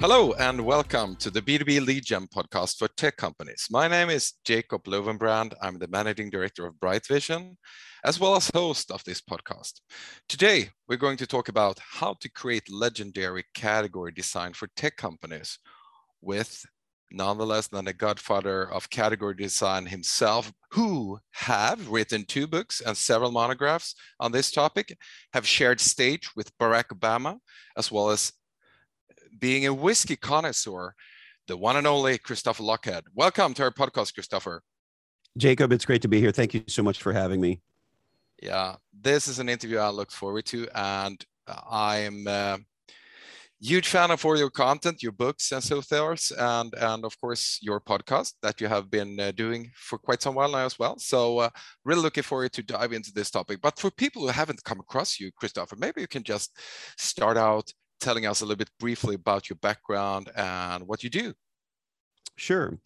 Hello and welcome to the B2B Lead Gen podcast for tech companies. My name is Jacob Löwenbrand. I'm the managing director of Bright Vision, as well as host of this podcast. Today, we're going to talk about how to create legendary category design for tech companies with none less than the godfather of category design himself, who have written two books and several monographs on this topic, have shared stage with Barack Obama, as well as being a whiskey connoisseur, the one and only Christopher Lochhead. Welcome to our podcast, Christopher. Jacob, it's great to be here. Thank you so much for having me. Yeah, this is an interview I look forward to, and I'm a huge fan of all your content, your books, and so forth, and and of course your podcast that you have been uh, doing for quite some while now as well. So uh, really looking forward to dive into this topic. But for people who haven't come across you, Christopher, maybe you can just start out telling us a little bit briefly about your background and what you do. Sure.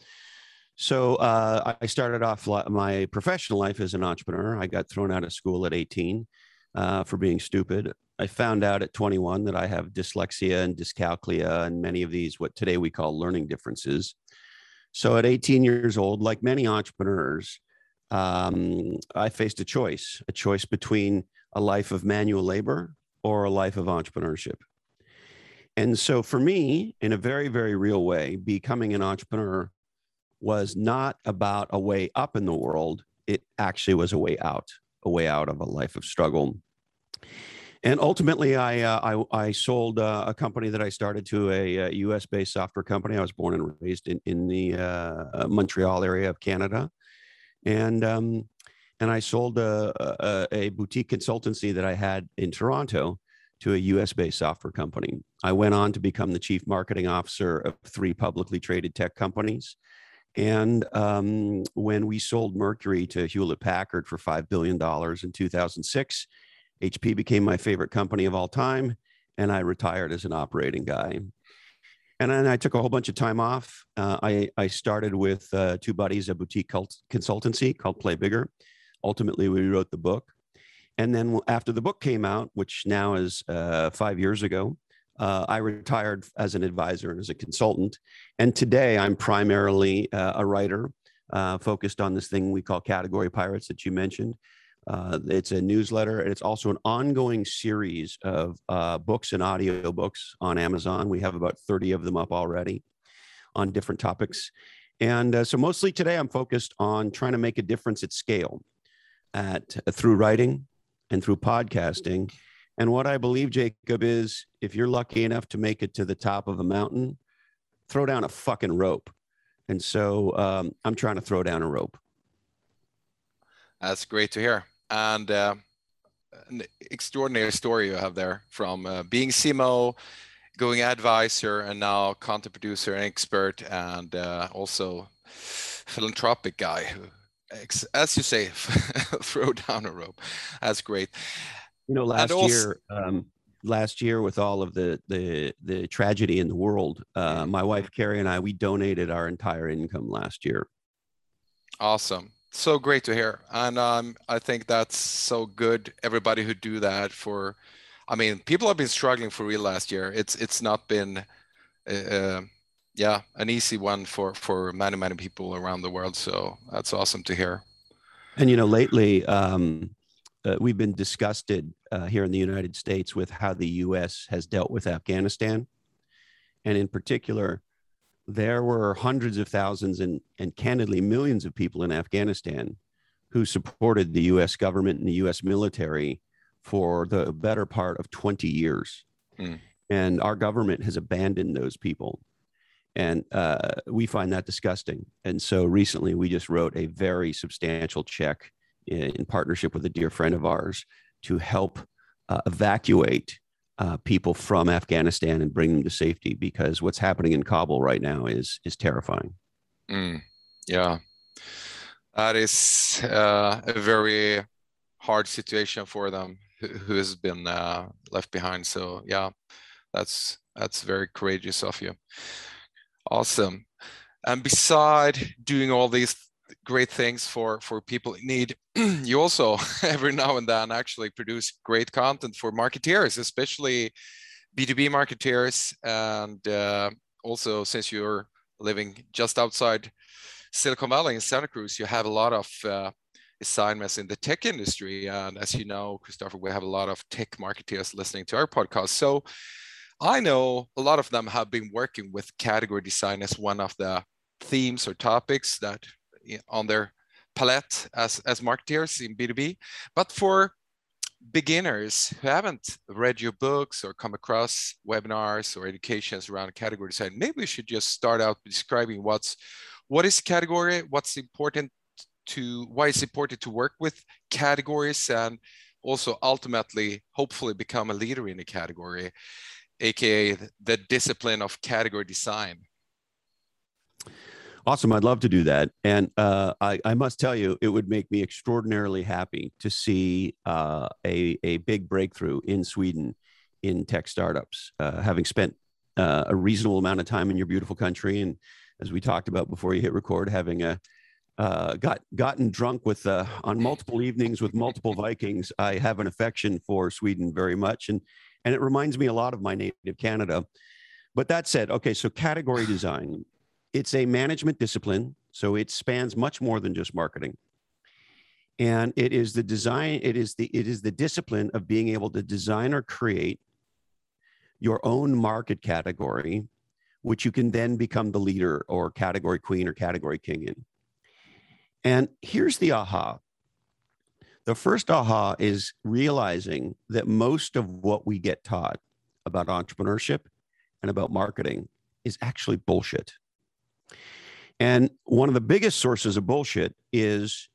So uh, I started off my professional life as an entrepreneur. I got thrown out of school at 18 uh, for being stupid. I found out at 21 that I have dyslexia and dyscalculia and many of these, what today we call learning differences. So at 18 years old, like many entrepreneurs, um, I faced a choice a choice between a life of manual labor or a life of entrepreneurship. And so for me, in a very, very real way, becoming an entrepreneur was not about a way up in the world. It actually was a way out, a way out of a life of struggle. And ultimately, I, uh, I, I, sold uh, a company that I started to a, a, US based software company. I was born and raised in, in the uh, Montreal area of Canada. And, um, and I sold a, a, a boutique consultancy that I had in Toronto to a US based software company. I went on to become the chief marketing officer of three publicly traded tech companies. And um, when we sold Mercury to Hewlett Packard for $5 billion in 2006, HP became my favorite company of all time. And I retired as an operating guy. And then I took a whole bunch of time off. Uh, I, I started with uh, two buddies, a boutique consultancy called Play Bigger. Ultimately, we wrote the book. And then after the book came out, which now is uh, five years ago, uh, I retired as an advisor and as a consultant. And today I'm primarily uh, a writer uh, focused on this thing we call Category Pirates that you mentioned. Uh, it's a newsletter and it's also an ongoing series of uh, books and audio books on Amazon. We have about 30 of them up already on different topics. And so mostly today I'm focused on trying to make a difference at scale at through writing, and through podcasting. And what I believe, Jacob, is if you're lucky enough to make it to the top of a mountain, throw down a fucking rope. And so um, I'm trying to throw down a rope. That's great to hear. And uh, an extraordinary story you have there from uh, being CMO, going advisor, and now content producer and expert, and uh, also philanthropic guy who as you say, throw down a rope. That's great. You know, last also, year, um, last year with all of the the the tragedy in the world, uh, mm-hmm. my wife Carrie and I we donated our entire income last year. Awesome, so great to hear, and um, I think that's so good. Everybody who do that for, I mean, people have been struggling for real last year. It's it's not been. Uh, yeah, an easy one for for many many people around the world. So that's awesome to hear. And you know, lately um, uh, we've been disgusted uh, here in the United States with how the U.S. has dealt with Afghanistan, and in particular, there were hundreds of thousands and and candidly millions of people in Afghanistan who supported the U.S. government and the U.S. military for the better part of 20 years. Mm. And our government has abandoned those people and uh, we find that disgusting. And so recently, we just wrote a very substantial check in, in partnership with a dear friend of ours to help uh, evacuate uh, people from Afghanistan and bring them to safety because what's happening in Kabul right now is is terrifying. Mm, yeah, that is uh, a very hard situation for them who, who has been uh, left behind. So yeah, that's that's very courageous of you. Awesome. And beside doing all these great things for for people in need, you also every now and then actually produce great content for marketeers, especially B2B marketeers, and uh, also since you're living just outside Silicon Valley in Santa Cruz, you have a lot of uh, assignments in the tech industry. And as you know, Christopher, we have a lot of tech marketeers listening to our podcast. So I know a lot of them have been working with category design as one of the themes or topics that on their palette as, as marketeers in B2B. But for beginners who haven't read your books or come across webinars or educations around category design, maybe we should just start out describing what's what is category, what's important to why it's important to work with categories and also ultimately hopefully become a leader in a category aka the discipline of category design Awesome. I'd love to do that. And uh, I, I, must tell you, it would make me extraordinarily happy to see uh, a, a big breakthrough in Sweden in tech startups. Uh, having spent uh, a reasonable amount of time in your beautiful country, and as we talked about before you hit record, having a uh, got gotten drunk with uh, on multiple evenings with multiple Vikings, I have an affection for Sweden very much, and and it reminds me a lot of my native Canada. But that said, okay, so category design it's a management discipline, so it spans much more than just marketing. And it is the design, it is the it is the discipline of being able to design or create your own market category, which you can then become the leader or category queen or category king in. And here's the aha. The first aha is realizing that most of what we get taught about entrepreneurship and about marketing is actually bullshit. And one of the biggest sources of bullshit is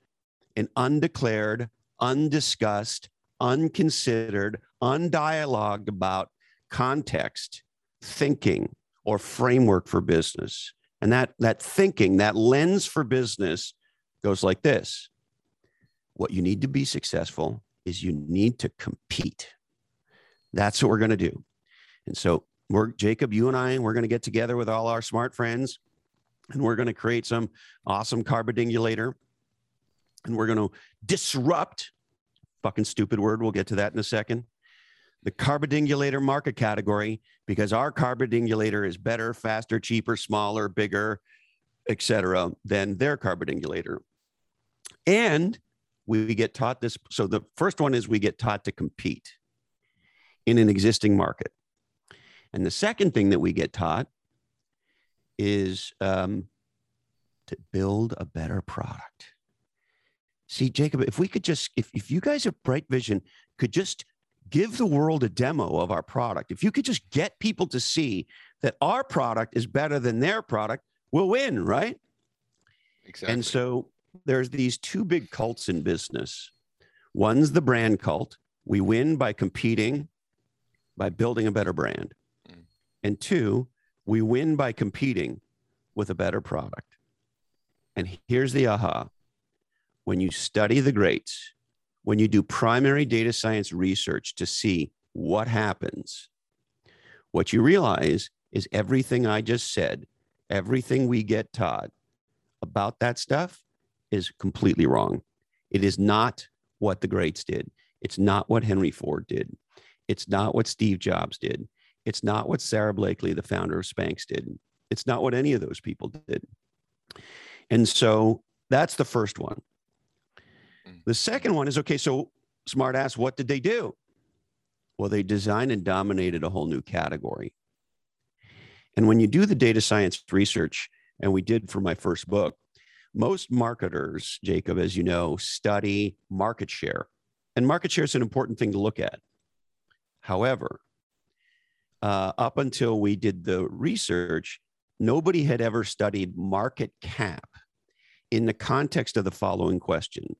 an undeclared, undiscussed, unconsidered, undialogued about context, thinking, or framework for business. And that, that thinking, that lens for business goes like this What you need to be successful is you need to compete. That's what we're going to do. And so, we're, Jacob, you and I, we're going to get together with all our smart friends and we're going to create some awesome carbidingulator and we're going to disrupt fucking stupid word we'll get to that in a second the carbidingulator market category because our carbidingulator is better faster cheaper smaller bigger etc than their carbidingulator and we get taught this so the first one is we get taught to compete in an existing market and the second thing that we get taught is um, to build a better product. See, Jacob, if we could just, if, if you guys at Bright Vision could just give the world a demo of our product, if you could just get people to see that our product is better than their product, we'll win, right? Exactly. And so there's these two big cults in business. One's the brand cult. We win by competing, by building a better brand. Mm. And two, we win by competing with a better product. And here's the aha when you study the greats, when you do primary data science research to see what happens, what you realize is everything I just said, everything we get taught about that stuff is completely wrong. It is not what the greats did. It's not what Henry Ford did. It's not what Steve Jobs did. It's not what Sara Blakely, the founder of Spanx, did. It's not what any of those people did. And so that's the first one. Mm. The second one is okay, so smart smartass, what did they do? Well, they designed and dominated a whole new category. And when you do the data science research, and we did for my first book, most marketers, Jacob, as you know, study market share. And market share is an important thing to look at. However, uh, up until we did the research, nobody had ever studied market cap in the context of the following question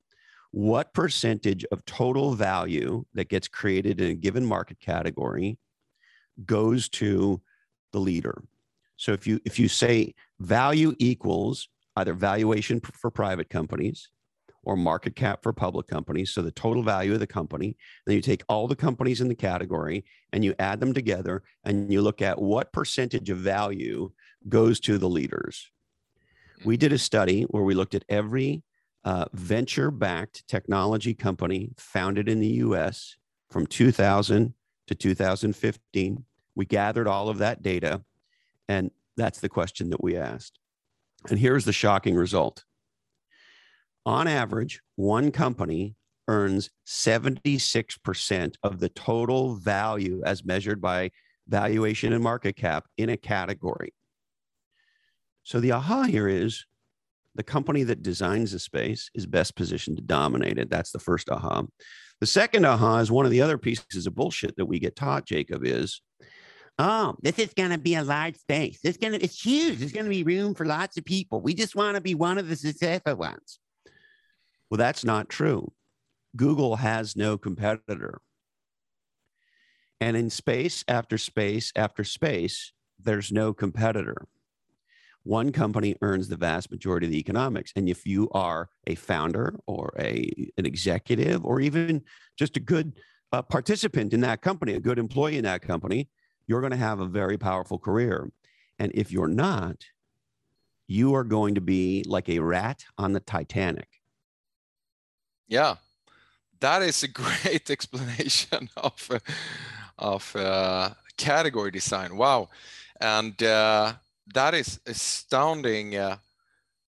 What percentage of total value that gets created in a given market category goes to the leader? So if you if you say value equals either valuation for private companies or market cap for public companies. So the total value of the company. Then you take all the companies in the category and you add them together and you look at what percentage of value goes to the leaders. We did a study where we looked at every uh, venture backed technology company founded in the US from 2000 to 2015. We gathered all of that data, and that's the question that we asked. And here's the shocking result on average, one company earns 76% of the total value as measured by valuation and market cap in a category. So the aha here is the company that designs the space is best positioned to dominate it. That's the first aha. The second aha is one of the other pieces of bullshit that we get taught, Jacob, is oh, this is going to be a large space. It's going to, it's huge. There's going to be room for lots of people. We just want to be one of the successful ones. Well, that's not true. Google has no competitor. And in space after space after space, there's no competitor. One company earns the vast majority of the economics. And if you are a founder or a, an executive or even just a good uh, participant in that company, a good employee in that company, you're going to have a very powerful career. And if you're not, you are going to be like a rat on the Titanic. Yeah, that is a great explanation of of uh, category design. Wow, and uh, that is astounding uh,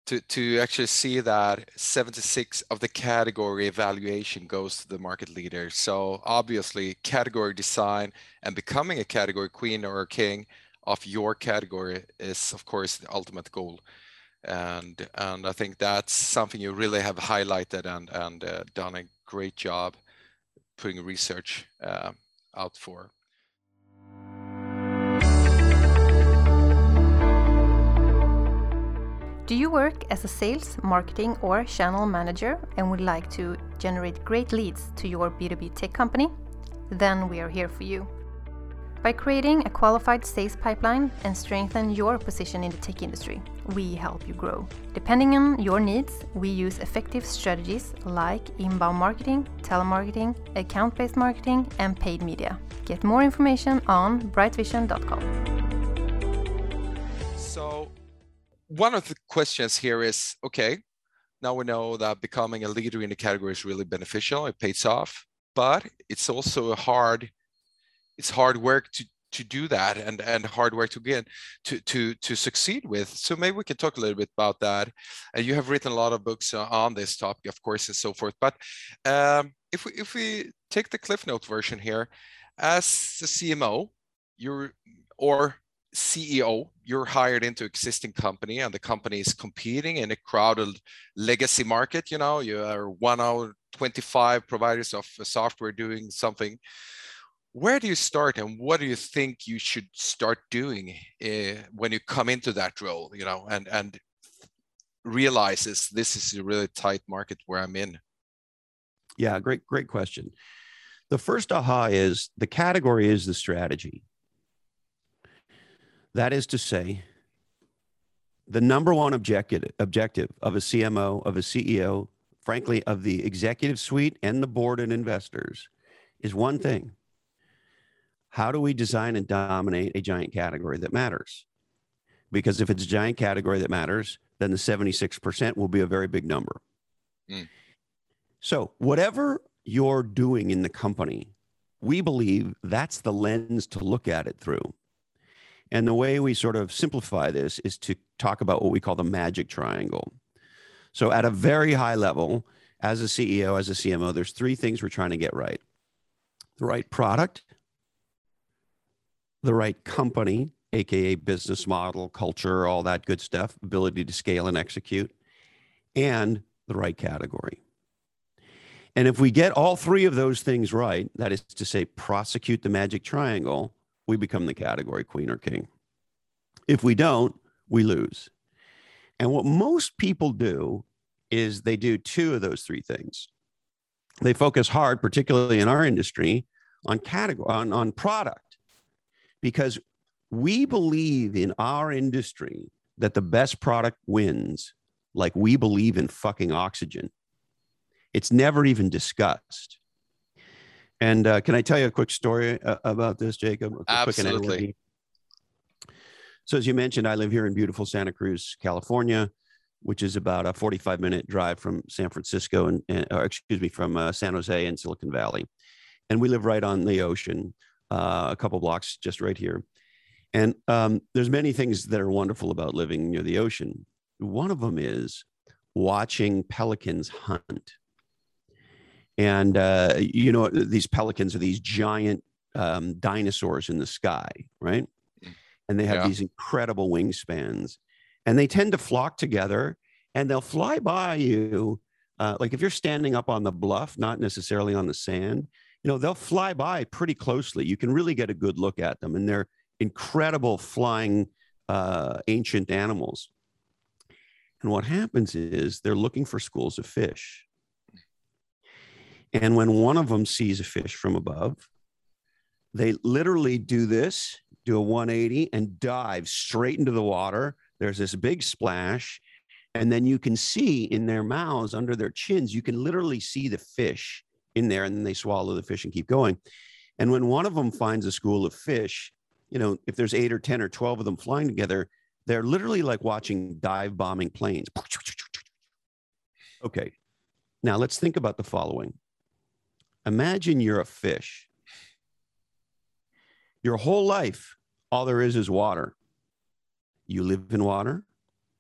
to to actually see that 76 of the category evaluation goes to the market leader. So obviously, category design and becoming a category queen or king of your category is, of course, the ultimate goal and and I think that's something you really have highlighted and and uh, done a great job putting research uh, out for. Do you work as a sales, marketing, or channel manager and would like to generate great leads to your B2B tech company? Then we are here for you. By creating a qualified sales pipeline and strengthen your position in the tech industry, we help you grow. Depending on your needs, we use effective strategies like inbound marketing, telemarketing, account based marketing, and paid media. Get more information on brightvision.com. one of the questions here is okay, now we know that becoming a leader in the category is really beneficial, it pays off, but it's also a hard it's hard work to to do that and and hard work to get to to to succeed with. So maybe we can talk a little bit about that. You have written a lot of books uh, on this topic of course and so forth but um, if we if we take the cliff note version here as a cmo you're or ceo you're hired into existing company and the company is competing in a crowded legacy market you know you are one out 25 providers of software doing something. Where do you start and what do you think you should start doing uh, when you come into that role you know and and realizes this is a really tight market where i'm in? Yeah great great question. The first aha is the category is the strategy that is to say the number one objective objective of a cmo of a ceo frankly of the executive suite and the board and investors is one thing how do we design and dominate a giant category that matters? Because if it's a giant category that matters, then the 76% will be a very big number. Mm. So, whatever you're doing in the company, we believe that's the lens to look at it through. And the way we sort of simplify this is to talk about what we call the magic triangle. So, at a very high level, as a CEO, as a CMO, there's three things we're trying to get right the right product, the right company, aka business model, culture, all that good stuff, ability to scale and execute, and the right category. And if we get all three of those things right, that is to say, prosecute the magic triangle, we become the category queen or king. If we don't, we lose. And what most people do is they do two of those three things. They focus hard, particularly in our industry, on category on, on product because we believe in our industry that the best product wins like we believe in fucking oxygen. It's never even discussed. And uh, can I tell you a quick story uh, about this, Jacob? Absolutely. So, as you mentioned, I live here in beautiful Santa Cruz, California, which is about a 45 minute drive from San Francisco and, and or excuse me, from uh, San Jose and Silicon Valley. And we live right on the ocean, uh, a couple blocks just right here. And um, there's many things that are wonderful about living near the ocean. One of them is watching pelicans hunt. And, uh, you know, these pelicans are these giant um, dinosaurs in the sky, right? And they have yeah. these incredible wingspans. And they tend to flock together and they'll fly by you. Uh, like if you're standing up on the bluff, not necessarily on the sand, you know, they'll fly by pretty closely. You can really get a good look at them. And they're incredible flying uh, ancient animals. And what happens is they're looking for schools of fish. And when one of them sees a fish from above, they literally do this, do a 180 and dive straight into the water. There's this big splash. And then you can see in their mouths, under their chins, you can literally see the fish in there. And then they swallow the fish and keep going. And when one of them finds a school of fish, you know, if there's eight or 10 or 12 of them flying together, they're literally like watching dive bombing planes. Okay. Now let's think about the following. Imagine you're a fish. Your whole life, all there is is water. You live in water.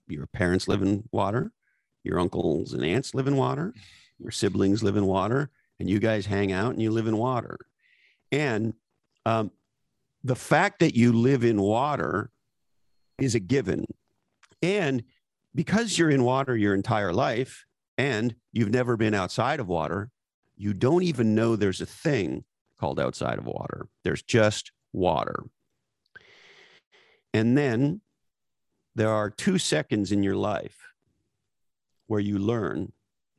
Your parents live in water. Your uncles and aunts live in water. Your siblings live in water. And you guys hang out and you live in water. And um, the fact that you live in water is a given. And because you're in water your entire life and you've never been outside of water, you don't even know there's a thing called outside of water. There's just water. And then there are two seconds in your life where you learn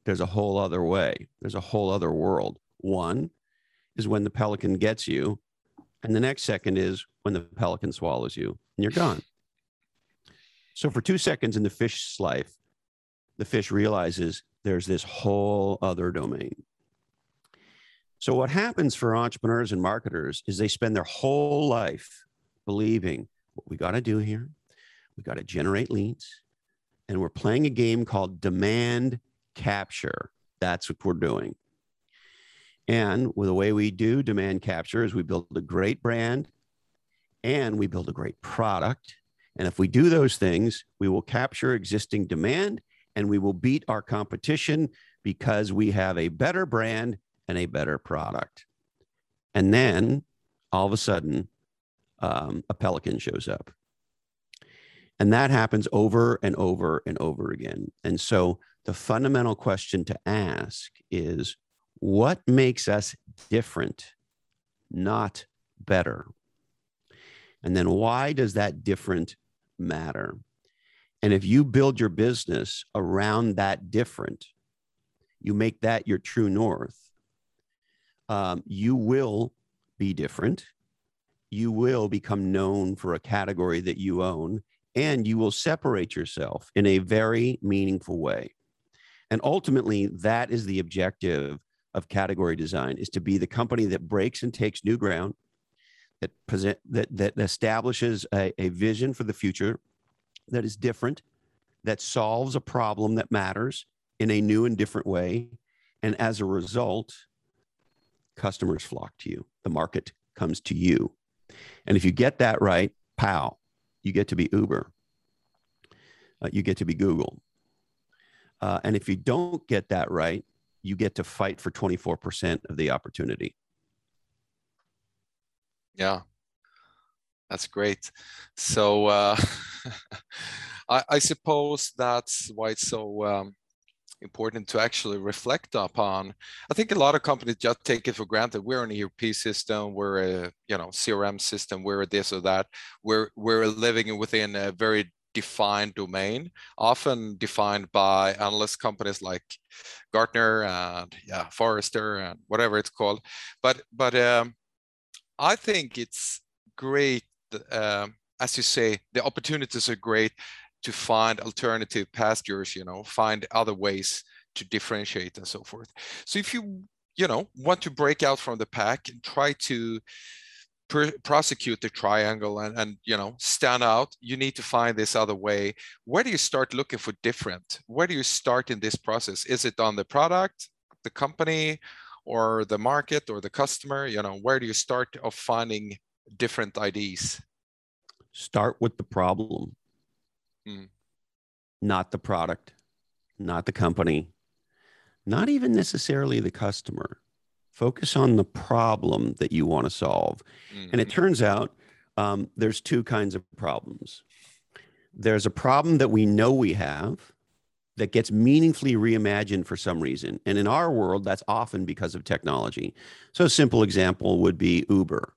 there's a whole other way, there's a whole other world. One is when the pelican gets you and the next second is when the pelican swallows you and you're gone. So for two seconds in the fish's life, the fish realizes there's this whole other domain. So what happens for entrepreneurs and marketers is they spend their whole life believing what we got to do here, we got to generate leads, and we're playing a game called demand capture. That's what we're doing. And with the way we do demand capture is we build a great brand and we build a great product. And if we do those things, we will capture existing demand and we will beat our competition because we have a better brand and a better product. And then all of a sudden, um, a pelican shows up. And that happens over and over and over again. And so the fundamental question to ask is what makes us different, not better? And then why does that different matter? And if you build your business around that different, you make that your true north, um, you will be different. You will become known for a category that you own, and you will separate yourself in a very meaningful way. And ultimately, that is the objective of category design is to be the company that breaks and takes new ground, that present that that establishes a, a vision for the future that is different, that solves a problem that matters in a new and different way. And as a result, customers flock to you. The market comes to you. And if you get that right, pow, you get to be Uber. Uh, you get to be Google. Uh, and if you don't get that right, you get to fight for 24% of the opportunity. Yeah, that's great. So uh, I, I, suppose that's why it's so um, important to actually reflect upon. I think a lot of companies just take it for granted. We're an ERP system, we're a you know CRM system, we're this or that. We're we're living within a very defined domain, often defined by analyst companies like Gartner and yeah, Forrester and whatever it's called. But but um, I think it's great, uh, as you say, the opportunities are great to find alternative pastures, you know, find other ways to differentiate and so forth. So if you, you know, want to break out from the pack and try to prosecute the triangle and, and you know stand out you need to find this other way. Where do you start looking for different? Where do you start in this process? Is it on the product the company or the market or the customer? You know where do you start of finding different ideas? Start with the problem mm. not the product not the company not even necessarily the customer focus on the problem that you want to solve mm-hmm. and it mm-hmm. turns out um, there's two kinds of problems there's a problem that we know we have that gets meaningfully reimagined for some reason. And in our world, that's often because of technology. So, a simple example would be Uber.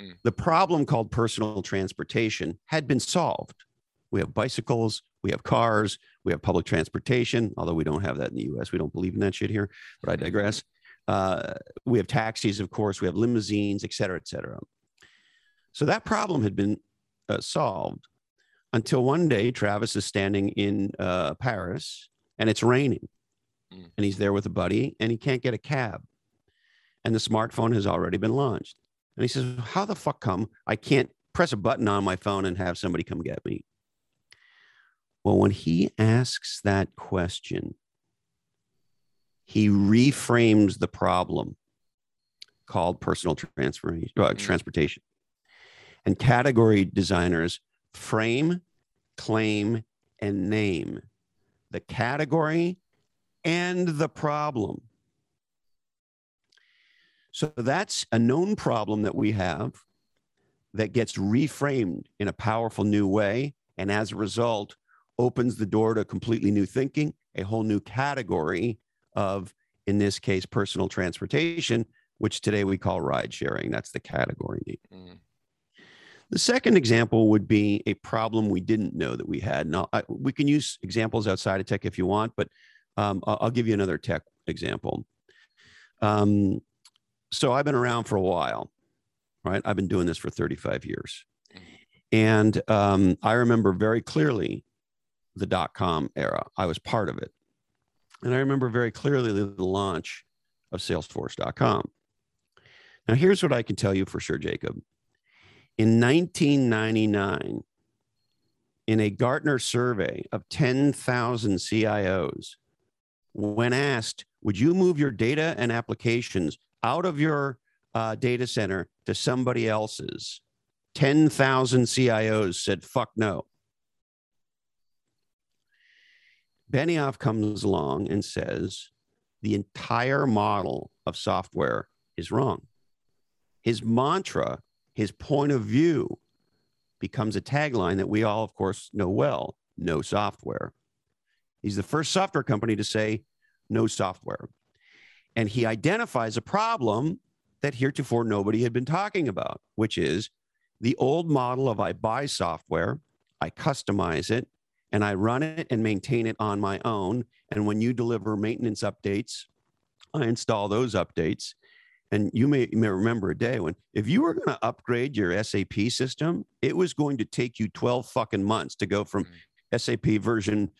Mm. The problem called personal transportation had been solved. We have bicycles, we have cars, we have public transportation, although we don't have that in the US. We don't believe in that shit here, but I mm-hmm. digress. Uh, we have taxis, of course, we have limousines, et cetera, et cetera. So that problem had been uh, solved until one day Travis is standing in uh, Paris and it's raining. Mm. And he's there with a buddy and he can't get a cab. And the smartphone has already been launched. And he says, How the fuck come I can't press a button on my phone and have somebody come get me? Well, when he asks that question, he reframes the problem called personal transfer, uh, transportation. And category designers frame, claim, and name the category and the problem. So that's a known problem that we have that gets reframed in a powerful new way. And as a result, opens the door to completely new thinking, a whole new category of, in this case, personal transportation, which today we call ride sharing. That's the category. Mm. The second example would be a problem we didn't know that we had. Now, I, we can use examples outside of tech if you want, but um, I'll, I'll, give you another tech example. Um, so I've been around for a while, right? I've been doing this for 35 years. And um, I remember very clearly the dot com era. I was part of it. And I remember very clearly the launch of Salesforce.com. Now, here's what I can tell you for sure, Jacob. In 1999, in a Gartner survey of 10,000 CIOs, when asked, Would you move your data and applications out of your uh, data center to somebody else's? 10,000 CIOs said, Fuck no. Benioff comes along and says, The entire model of software is wrong. His mantra his point of view becomes a tagline that we all, of course, know well no software. He's the first software company to say no software. And he identifies a problem that heretofore nobody had been talking about, which is the old model of I buy software, I customize it, and I run it and maintain it on my own. And when you deliver maintenance updates, I install those updates and you may, you may remember a day when if you were going to upgrade your SAP system, it was going to take you 12 fucking months to go from mm-hmm. SAP version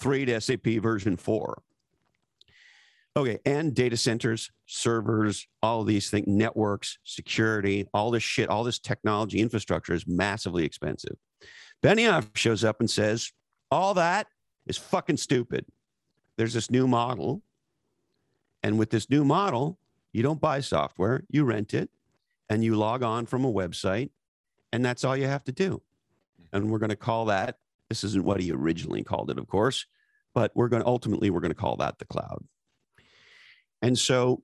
3 to SAP version 4. Okay, and data centers, servers, all of these things, networks, security, all this shit, all this technology infrastructure is massively expensive. Benioff shows up and says, all that is fucking stupid. There's this new model. And with this new model, you don't buy software, you rent it and you log on from a website, and that's all you have to do. And we're going to call that, this isn't what he originally called it, of course, but we're going to ultimately, we're going to call that the cloud. And so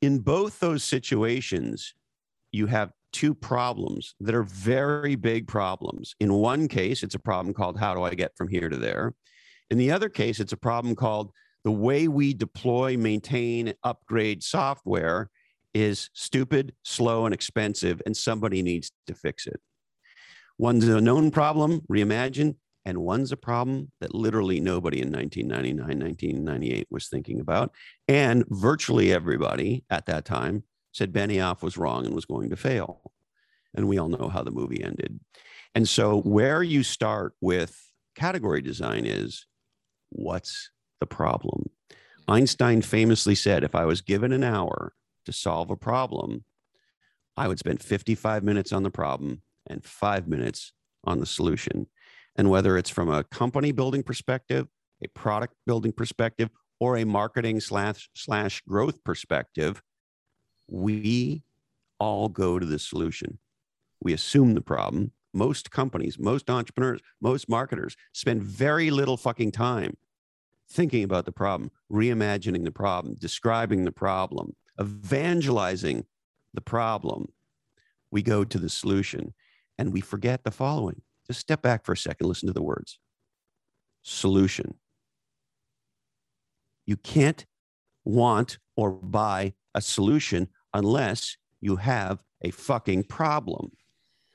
in both those situations, you have two problems that are very big problems. In one case, it's a problem called how do I get from here to there? In the other case, it's a problem called the way we deploy, maintain, upgrade software is stupid, slow, and expensive, and somebody needs to fix it. One's a known problem, reimagine, and one's a problem that literally nobody in 1999, 1998 was thinking about. And virtually everybody at that time said Benioff was wrong and was going to fail. And we all know how the movie ended. And so, where you start with category design is what's the problem? Einstein famously said, if I was given an hour to solve a problem, I would spend 55 minutes on the problem and five minutes on the solution. And whether it's from a company building perspective, a product building perspective, or a marketing slash slash growth perspective, we all go to the solution. We assume the problem. Most companies, most entrepreneurs, most marketers spend very little fucking time thinking about the problem, reimagining the problem, describing the problem, evangelizing the problem. We go to the solution and we forget the following. Just step back for a second, listen to the words solution. You can't want or buy a solution unless you have a fucking problem.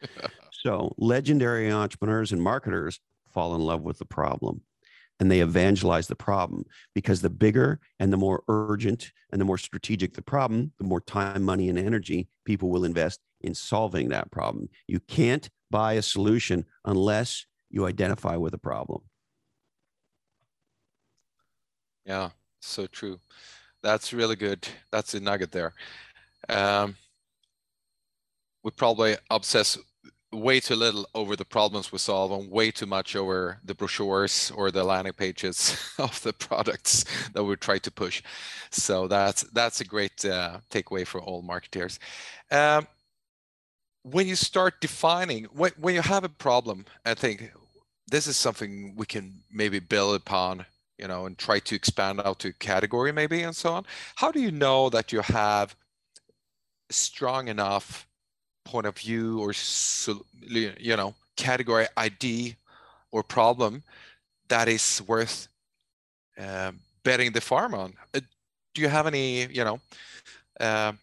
so, legendary entrepreneurs and marketers fall in love with the problem and they evangelize the problem because the bigger and the more urgent and the more strategic the problem, the more time, money, and energy people will invest in solving that problem. You can't buy a solution unless you identify with a problem. Yeah, so true. That's really good. That's a nugget there. Um, we probably obsess way too little over the problems we solve and way too much over the brochures or the landing pages of the products that we try to push. So that's that's a great uh, takeaway for all marketers. Um, when you start defining when, when you have a problem, I think this is something we can maybe build upon you know and try to expand out to category maybe and so on how do you know that you have strong enough point of view or you know category id or problem that is worth uh, betting the farm on. Uh, do you have any you know uh,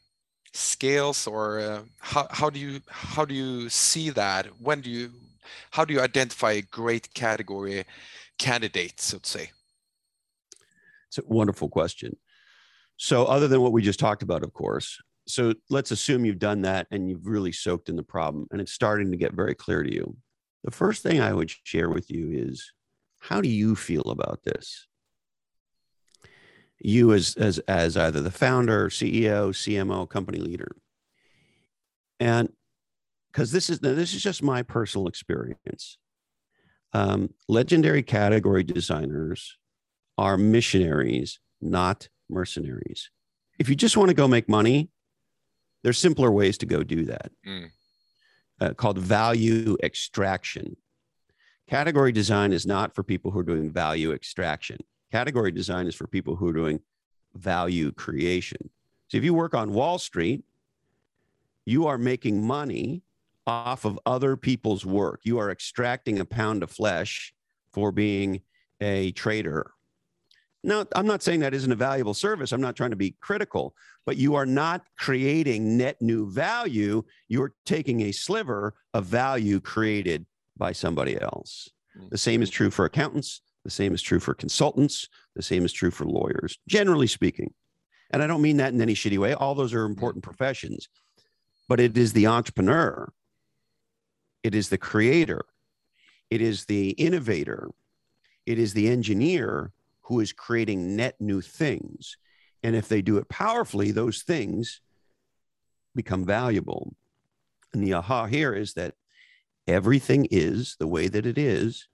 scales or uh, how, how do you how do you see that? When do you how do you identify a great category candidate so to say? It's a wonderful question. So other than what we just talked about of course so let's assume you've done that and you've really soaked in the problem and it's starting to get very clear to you. The first thing I would share with you is how do you feel about this? You as as as either the founder, CEO, CMO, company leader. And because this is this is just my personal experience. Um, legendary category designers are missionaries, not mercenaries. If you just want to go make money, there's simpler ways to go do that mm. uh, called value extraction. Category design is not for people who are doing value extraction. Category design is for people who are doing value creation. So if you work on Wall Street, you are making money off of other people's work. You are extracting a pound of flesh for being a trader now, I'm not saying that isn't a valuable service. I'm not trying to be critical, but you are not creating net new value. You're taking a sliver of value created by somebody else. The mm-hmm. same is true for accountants. The same is true for consultants. The same is true for lawyers, generally speaking. And I don't mean that in any shitty way. All those are mm-hmm. important professions, but it is the entrepreneur, it is the creator, it is the innovator, it is the engineer who is creating net new things. And if they do it powerfully, those things become valuable. And the aha here is that everything is the way that it is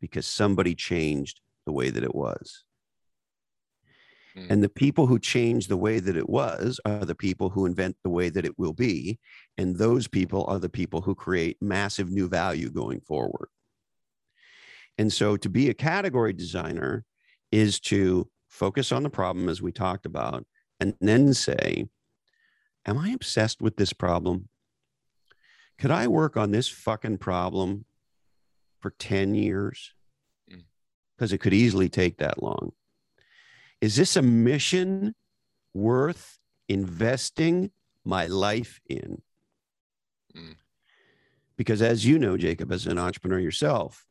because somebody changed the way that it was. Mm. And the people who change the way that it was are the people who invent the way that it will be. And those people are the people who create massive new value going forward. And so to be a category designer is to focus on the problem as we talked about and then say, Am I obsessed with this problem? Could I work on this fucking problem for 10 years? Because mm. it could easily take that long. Is this a mission worth investing my life in? Mm. Because as you know, Jacob, as an entrepreneur yourself,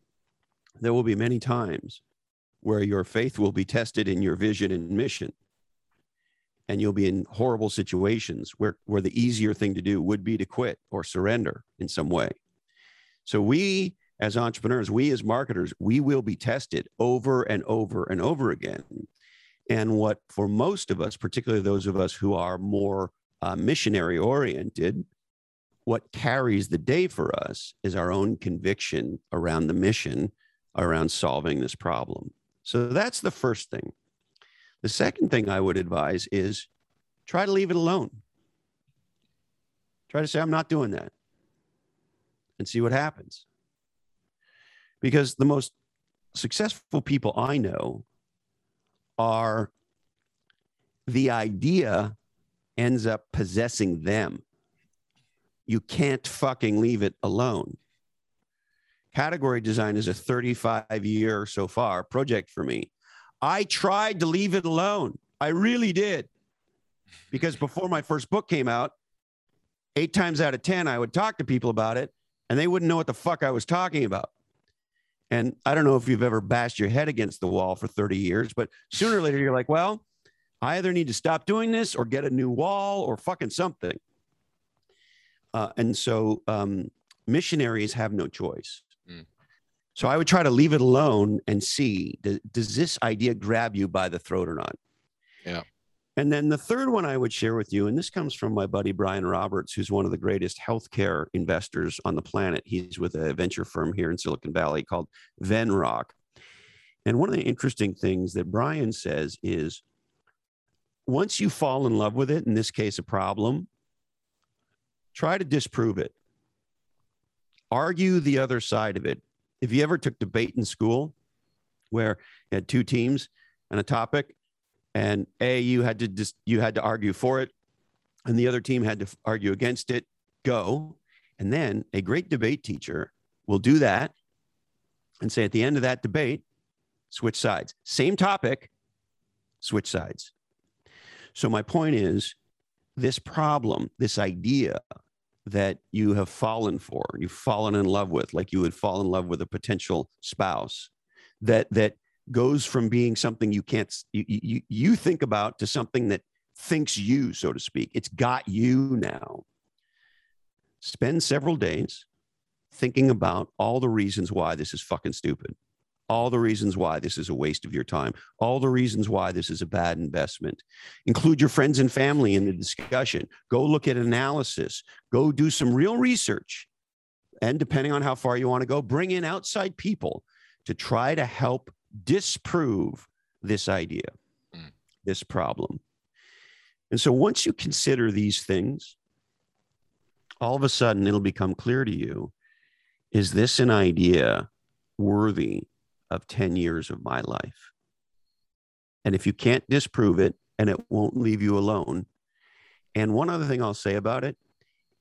there will be many times where your faith will be tested in your vision and mission. And you'll be in horrible situations where, where the easier thing to do would be to quit or surrender in some way. So, we as entrepreneurs, we as marketers, we will be tested over and over and over again. And what for most of us, particularly those of us who are more uh, missionary oriented, what carries the day for us is our own conviction around the mission around solving this problem. So that's the first thing. The second thing I would advise is try to leave it alone. Try to say, I'm not doing that and see what happens. Because the most successful people I know are the idea ends up possessing them. You can't fucking leave it alone. Category design is a 35 year so far project for me. I tried to leave it alone. I really did. Because before my first book came out, eight times out of 10, I would talk to people about it and they wouldn't know what the fuck I was talking about. And I don't know if you've ever bashed your head against the wall for 30 years, but sooner or later you're like, well, I either need to stop doing this or get a new wall or fucking something. Uh, and so um, missionaries have no choice. So I would try to leave it alone and see does, does this idea grab you by the throat or not? Yeah. And then the third one I would share with you, and this comes from my buddy Brian Roberts, who's one of the greatest healthcare investors on the planet. He's with a venture firm here in Silicon Valley called Venrock. And one of the interesting things that Brian says is once you fall in love with it, in this case, a problem, try to disprove it. Argue the other side of it. If you ever took debate in school where you had two teams and a topic, and a you had to just you had to argue for it and the other team had to argue against it go. And then a great debate teacher will do that and say at the end of that debate switch sides. Same topic switch sides. So my point is this problem this idea that you have fallen for you've fallen in love with like you would fall in love with a potential spouse that that goes from being something you can't you, you, you think about to something that thinks you so to speak. It's got you now. Spend several days thinking about all the reasons why this is fucking stupid all the reasons why this is a waste of your time all the reasons why this is a bad investment include your friends and family in the discussion go look at analysis go do some real research and depending on how far you want to go bring in outside people to try to help disprove this idea, mm. this problem. And so once you consider these things, all of a sudden it'll become clear to you is this an idea worthy of 10 years of my life? And if you can't disprove it and it won't leave you alone, and one other thing I'll say about it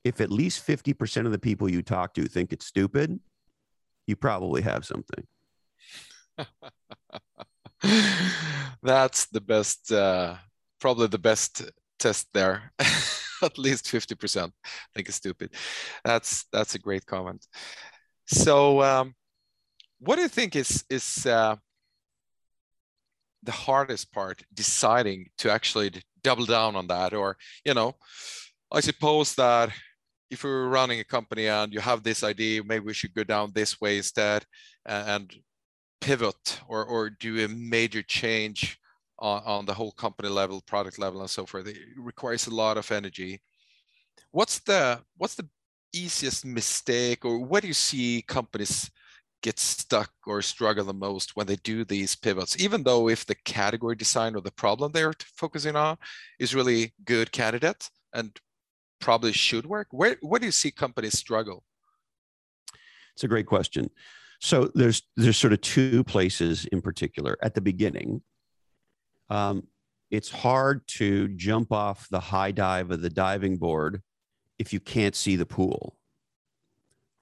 if at least 50% of the people you talk to think it's stupid, you probably have something. That's the best, uh, probably the best test there. At least 50% think it's stupid. That's that's a great comment. So, um, what do you think is is uh, the hardest part deciding to actually double down on that, or you know, I suppose that if you're running a company and you have this idea, maybe we should go down this way instead, and pivot or, or do a major change on, on the whole company level, product level, and so forth. It requires a lot of energy. What's the what's the easiest mistake, or what do you see companies get stuck or struggle the most when they do these pivots? Even though if the category design or the problem they're focusing on is really good candidate and probably should work, where where do you see companies struggle? It's a great question. So there's there's sort of two places in particular at the beginning. Um, it's hard to jump off the high dive of the diving board if you can't see the pool.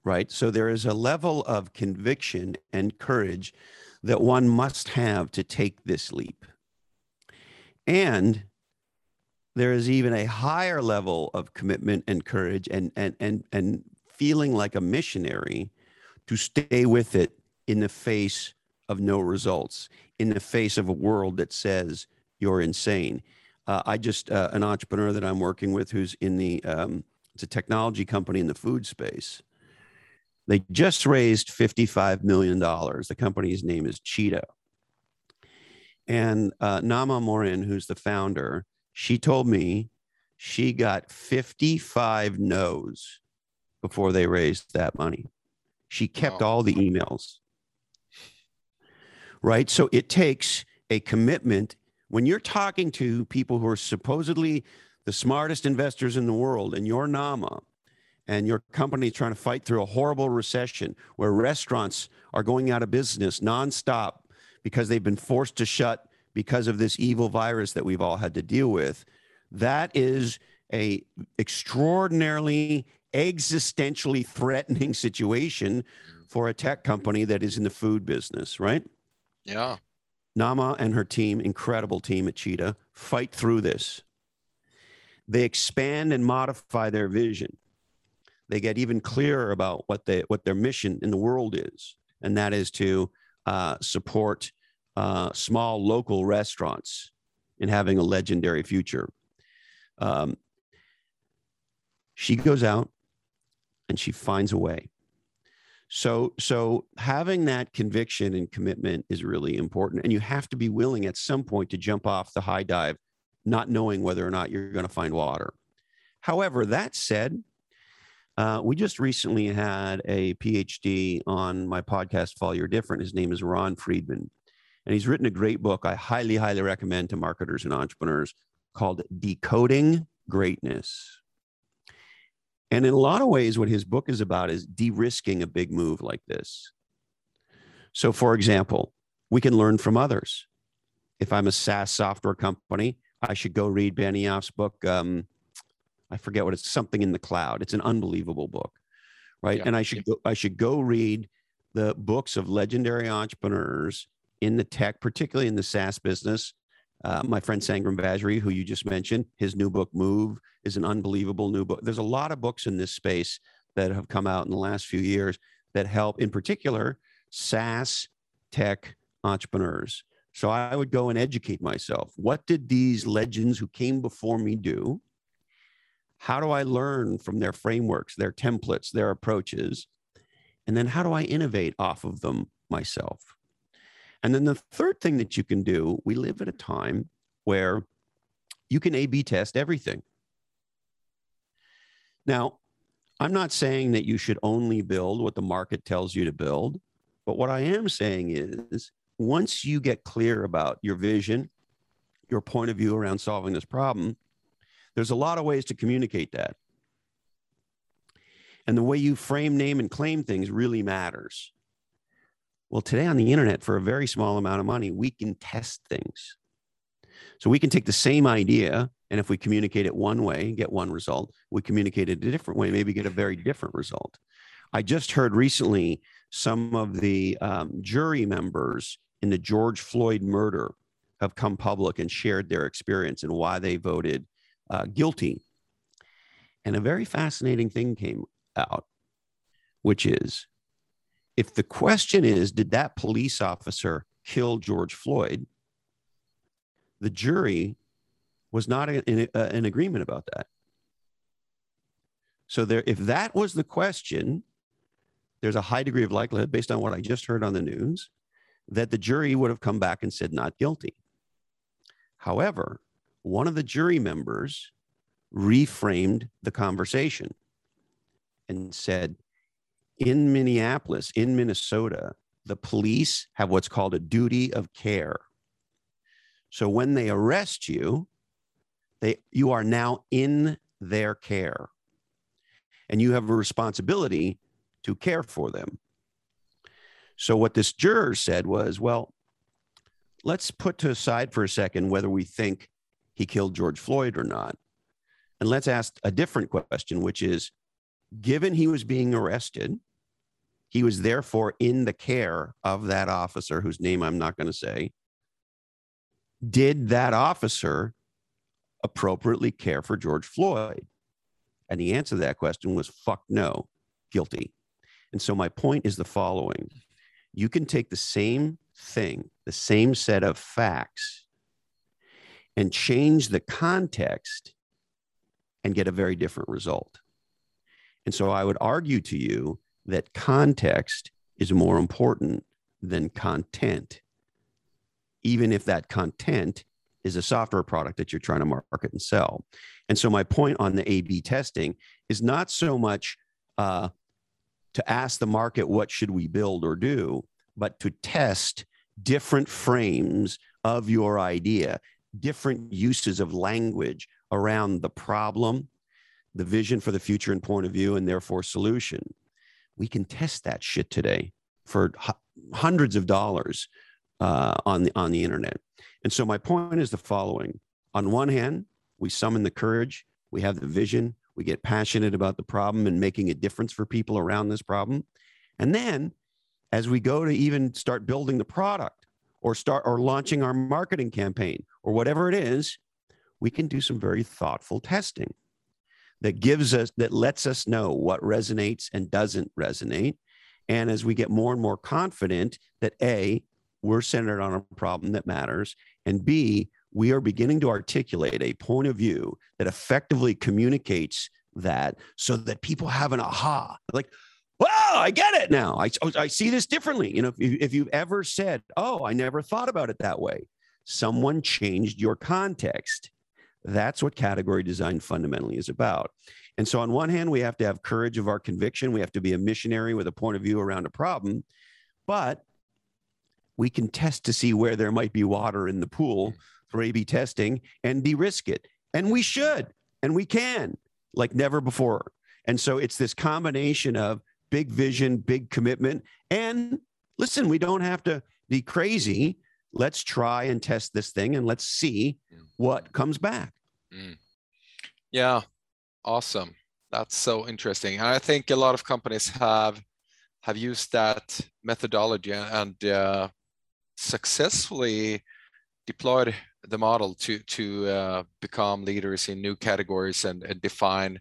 Right. So there is a level of conviction and courage that one must have to take this leap. And there is even a higher level of commitment and courage and and and and feeling like a missionary to stay with it in the face of no results, in the face of a world that says you're insane. Uh, I just, uh, an entrepreneur that I'm working with who's in the, um, it's a technology company in the food space. They just raised $55 million. The company's name is Cheetah. And uh, Nama Morin, who's the founder, she told me she got 55 no's before they raised that money. She kept all the emails. Right. So it takes a commitment when you're talking to people who are supposedly the smartest investors in the world and you're Nama and your company is trying to fight through a horrible recession where restaurants are going out of business nonstop because they've been forced to shut because of this evil virus that we've all had to deal with. That is a extraordinarily existentially threatening situation mm. for a tech company that is in the food business, right? Yeah. Nama and her team, incredible team at Cheetah, fight through this. They expand and modify their vision. They get even clearer about what they what their mission in the world is, and that is to uh, support uh, small local restaurants in having a legendary future. Um, she goes out and she finds a way. So, so having that conviction and commitment is really important, and you have to be willing at some point to jump off the high dive, not knowing whether or not you're going to find water. However, that said, uh, we just recently had a PhD on my podcast, Follow Your Different. His name is Ron Friedman. And he's written a great book I highly, highly recommend to marketers and entrepreneurs called Decoding Greatness. And in a lot of ways, what his book is about is de risking a big move like this. So, for example, we can learn from others. If I'm a SaaS software company, I should go read Benioff's book. Um, I forget what it's something in the cloud. It's an unbelievable book, right? Yeah. And I should go, I should go read the books of legendary entrepreneurs in the tech, particularly in the SaaS business. Uh, my friend Sangram Vajre, who you just mentioned, his new book, Move, is an unbelievable new book. There's a lot of books in this space that have come out in the last few years that help, in particular, SaaS tech entrepreneurs. So I would go and educate myself. What did these legends who came before me do? How do I learn from their frameworks, their templates, their approaches? And then how do I innovate off of them myself? And then the third thing that you can do, we live at a time where you can A B test everything. Now, I'm not saying that you should only build what the market tells you to build, but what I am saying is once you get clear about your vision, your point of view around solving this problem, there's a lot of ways to communicate that. And the way you frame, name, and claim things really matters. Well, today on the internet, for a very small amount of money, we can test things. So we can take the same idea, and if we communicate it one way, and get one result. We communicate it a different way, maybe get a very different result. I just heard recently some of the um, jury members in the George Floyd murder have come public and shared their experience and why they voted uh, guilty. And a very fascinating thing came out, which is if the question is, did that police officer kill George Floyd? The jury was not in, uh, in agreement about that. So there, if that was the question, there's a high degree of likelihood, based on what I just heard on the news, that the jury would have come back and said not guilty. However, one of the jury members reframed the conversation and said, in Minneapolis, in Minnesota, the police have what's called a duty of care. So when they arrest you, they you are now in their care. And you have a responsibility to care for them. So what this juror said was, well, let's put to aside for a second whether we think he killed George Floyd or not. And let's ask a different question, which is given he was being arrested, he was therefore in the care of that officer whose name I'm not going to say. Did that officer appropriately care for George Floyd? And the answer to that question was fuck no, guilty. And so my point is the following you can take the same thing, the same set of facts, and change the context and get a very different result. And so I would argue to you that context is more important than content, even if that content is a software product that you're trying to market and sell. And so, my point on the A B testing is not so much uh, to ask the market, what should we build or do, but to test different frames of your idea, different uses of language around the problem, the vision for the future and point of view, and therefore solution. We can test that shit today for hundreds of dollars uh, on the on the internet. And so my point is the following: on one hand, we summon the courage, we have the vision, we get passionate about the problem and making a difference for people around this problem, and then as we go to even start building the product or start or launching our marketing campaign or whatever it is, we can do some very thoughtful testing that gives us that lets us know what resonates and doesn't resonate. And as we get more and more confident that a we're centered on a problem that matters and b we are beginning to articulate a point of view that effectively communicates that so that people have an aha like wow i get it now. I, I see this differently. You know if, if you've ever said oh i never thought about it that way someone changed your context that's what category design fundamentally is about. And so, on one hand, we have to have courage of our conviction. We have to be a missionary with a point of view around a problem. But we can test to see where there might be water in the pool mm. for A B testing and de risk it. And we should, and we can, like never before. And so, it's this combination of big vision, big commitment. And listen, we don't have to be crazy let's try and test this thing and let's see what comes back. Mm. Yeah, awesome. That's so interesting. I think a lot of companies have have used that methodology and uh, successfully deployed the model to to uh, become leaders in new categories and, and define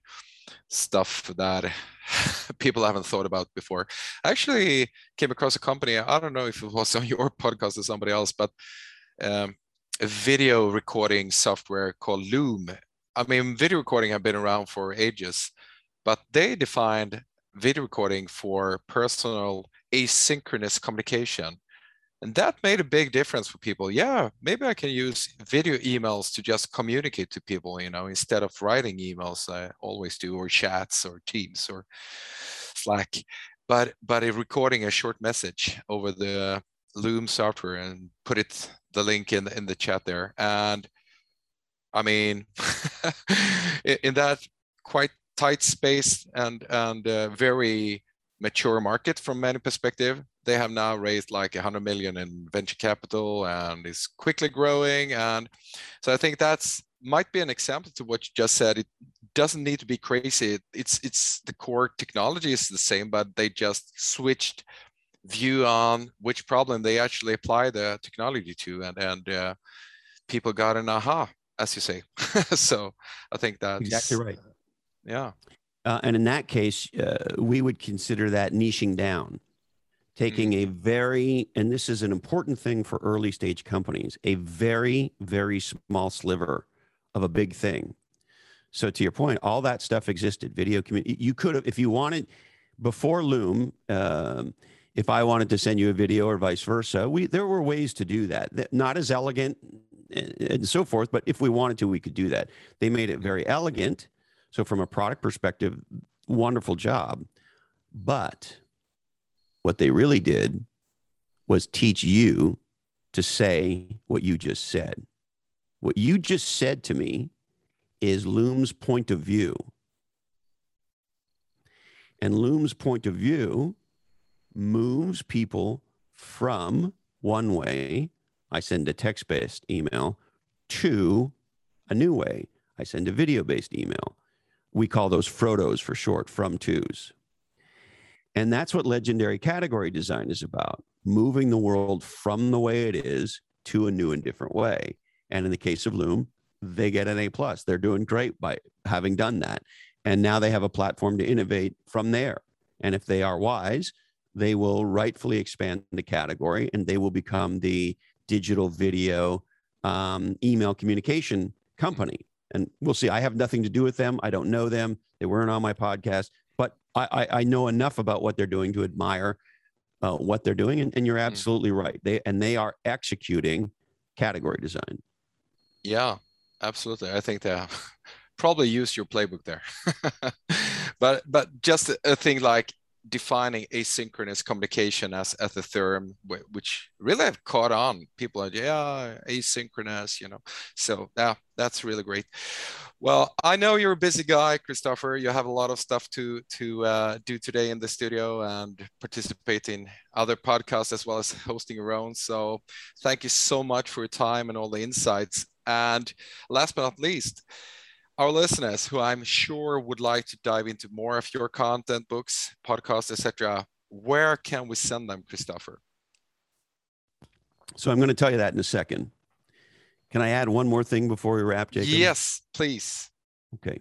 stuff that people haven't thought about before. I actually came across a company. I don't know if it was on your podcast or somebody else, but um, a video recording software called Loom. I mean, video recording have been around for ages, but they defined video recording for personal asynchronous communication and that made a big difference for people. Yeah maybe i can use video emails to just communicate to people you know instead of writing emails i always do or chats or teams or slack. But but recording a short message over the loom software and put it the link in the, in the chat there. And i mean in that quite tight space and and uh, very mature market from many perspective they have now raised like 100 million in venture capital and is quickly growing and so i think that's might be an example to what you just said. It doesn't need to be crazy. It's it's the core technology is the same but they just switched view on which problem they actually apply the technology to and and uh, people got an aha as you say. So i think that's exactly right. yeah. Uh, and in that case uh, we would consider that niching down taking a mm-hmm. very, and this is an important thing for early stage companies, a very, very small sliver of a big thing. So to your point, all that stuff existed. Video community. You could have, if you wanted, before Loom, um, if I wanted to send you a video or vice versa, we there were ways to do that. Not as elegant and so forth, but if we wanted to, we could do that. They made it very elegant. So from a product perspective, wonderful job. But what they really did was teach you to say what you just said. What you just said to me is Loom's point of view. And Loom's point of view moves people from one way, I send a text based email, to a new way, I send a video based email. We call those Frodos for short, from twos. And that's what legendary category design is about moving the world from the way it is to a new and different way. And in the case of Loom, they get an A plus. They're doing great by having done that. And now they have a platform to innovate from there. And if they are wise, they will rightfully expand the category and they will become the digital video um, email communication company. And we'll see. I have nothing to do with them. I don't know them. They weren't on my podcast I, I know enough about what they're doing to admire uh, what they're doing, and, and you're hmm. absolutely mm. right. They and they are executing category design. Yeah, absolutely. I think they probably use your playbook there, but but just a thing like defining asynchronous communication as, as a term which really have caught on. People are yeah asynchronous you know. So yeah that's really great. Well i know you're a busy guy christopher. You have a lot of stuff to to uh, do today in the studio and participate in other podcasts as well as hosting your own. So thank you so much for your time and all the insights. And last but not least our listeners who I'm sure would like to dive into more of your content, books, podcasts, etc., where can we send them, Christopher? So I'm going to tell you that in a second. Can I add one more thing before we wrap, Jacob? Yes, please. Okay.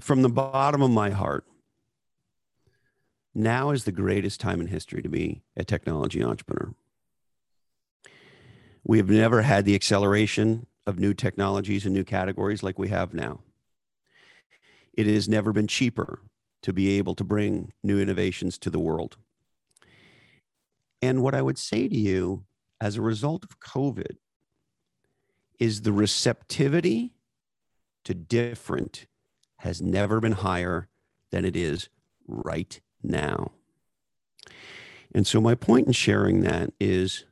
From the bottom of my heart, now is the greatest time in history to be a technology entrepreneur. We have never had the acceleration of new technologies and new categories like we have now. It has never been cheaper to be able to bring new innovations to the world. And what I would say to you as a result of COVID is the receptivity to different has never been higher than it is right now. And so, my point in sharing that is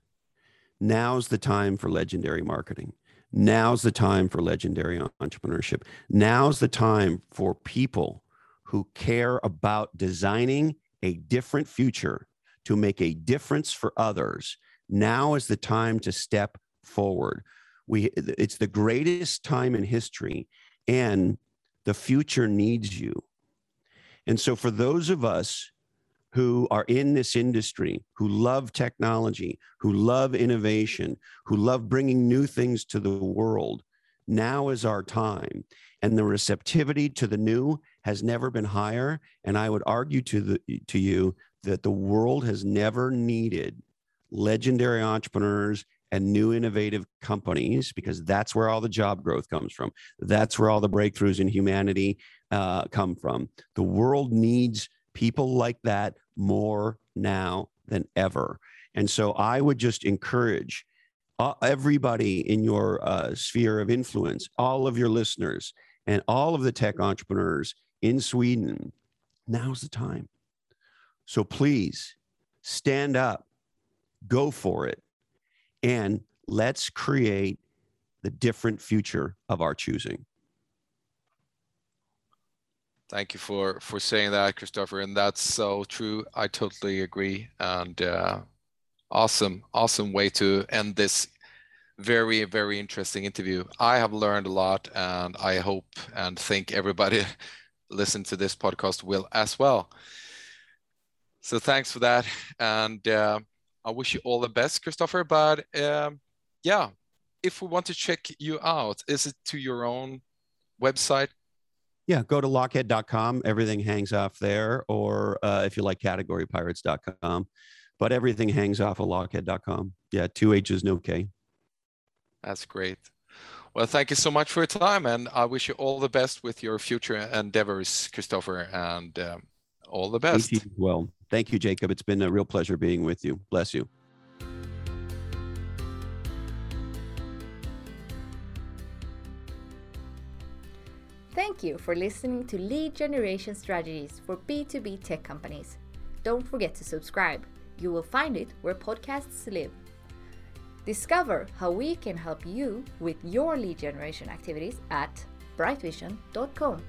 now's the time for legendary marketing. Now's the time for legendary entrepreneurship. Now's the time for people who care about designing a different future to make a difference for others. Now is the time to step forward. We it's the greatest time in history and the future needs you. And so for those of us who are in this industry, who love technology, who love innovation, who love bringing new things to the world. Now is our time. And the receptivity to the new has never been higher. And I would argue to, the, to you that the world has never needed legendary entrepreneurs and new innovative companies because that's where all the job growth comes from. That's where all the breakthroughs in humanity uh, come from. The world needs people like that more now than ever. And so I would just encourage uh, everybody in your uh, sphere of influence, all of your listeners, and all of the tech entrepreneurs in Sweden, now's the time. So please stand up, go for it, and let's create the different future of our choosing. Thank you for for saying that, Christopher, and that's so true. I totally agree, and uh, awesome, awesome way to end this very very interesting interview. I have learned a lot, and I hope and think everybody listen to this podcast will as well. So thanks for that, and uh, I wish you all the best, Christopher. But um, yeah, if we want to check you out, is it to your own website yeah, go to lochhead.com. Everything hangs off there. Or uh, if you like categorypirates.com, but everything hangs off of lochhead.com. Yeah, two H's, no K. That's great. Well, thank you so much for your time. And I wish you all the best with your future endeavors, Christopher, and um, all the best. Well. Thank you, Jacob. It's been a real pleasure being with you. Bless you. Thank you for listening to Lead Generation Strategies for B2B tech companies. Don't forget to subscribe. You will find it where podcasts live. Discover how we can help you with your lead generation activities at brightvision.com.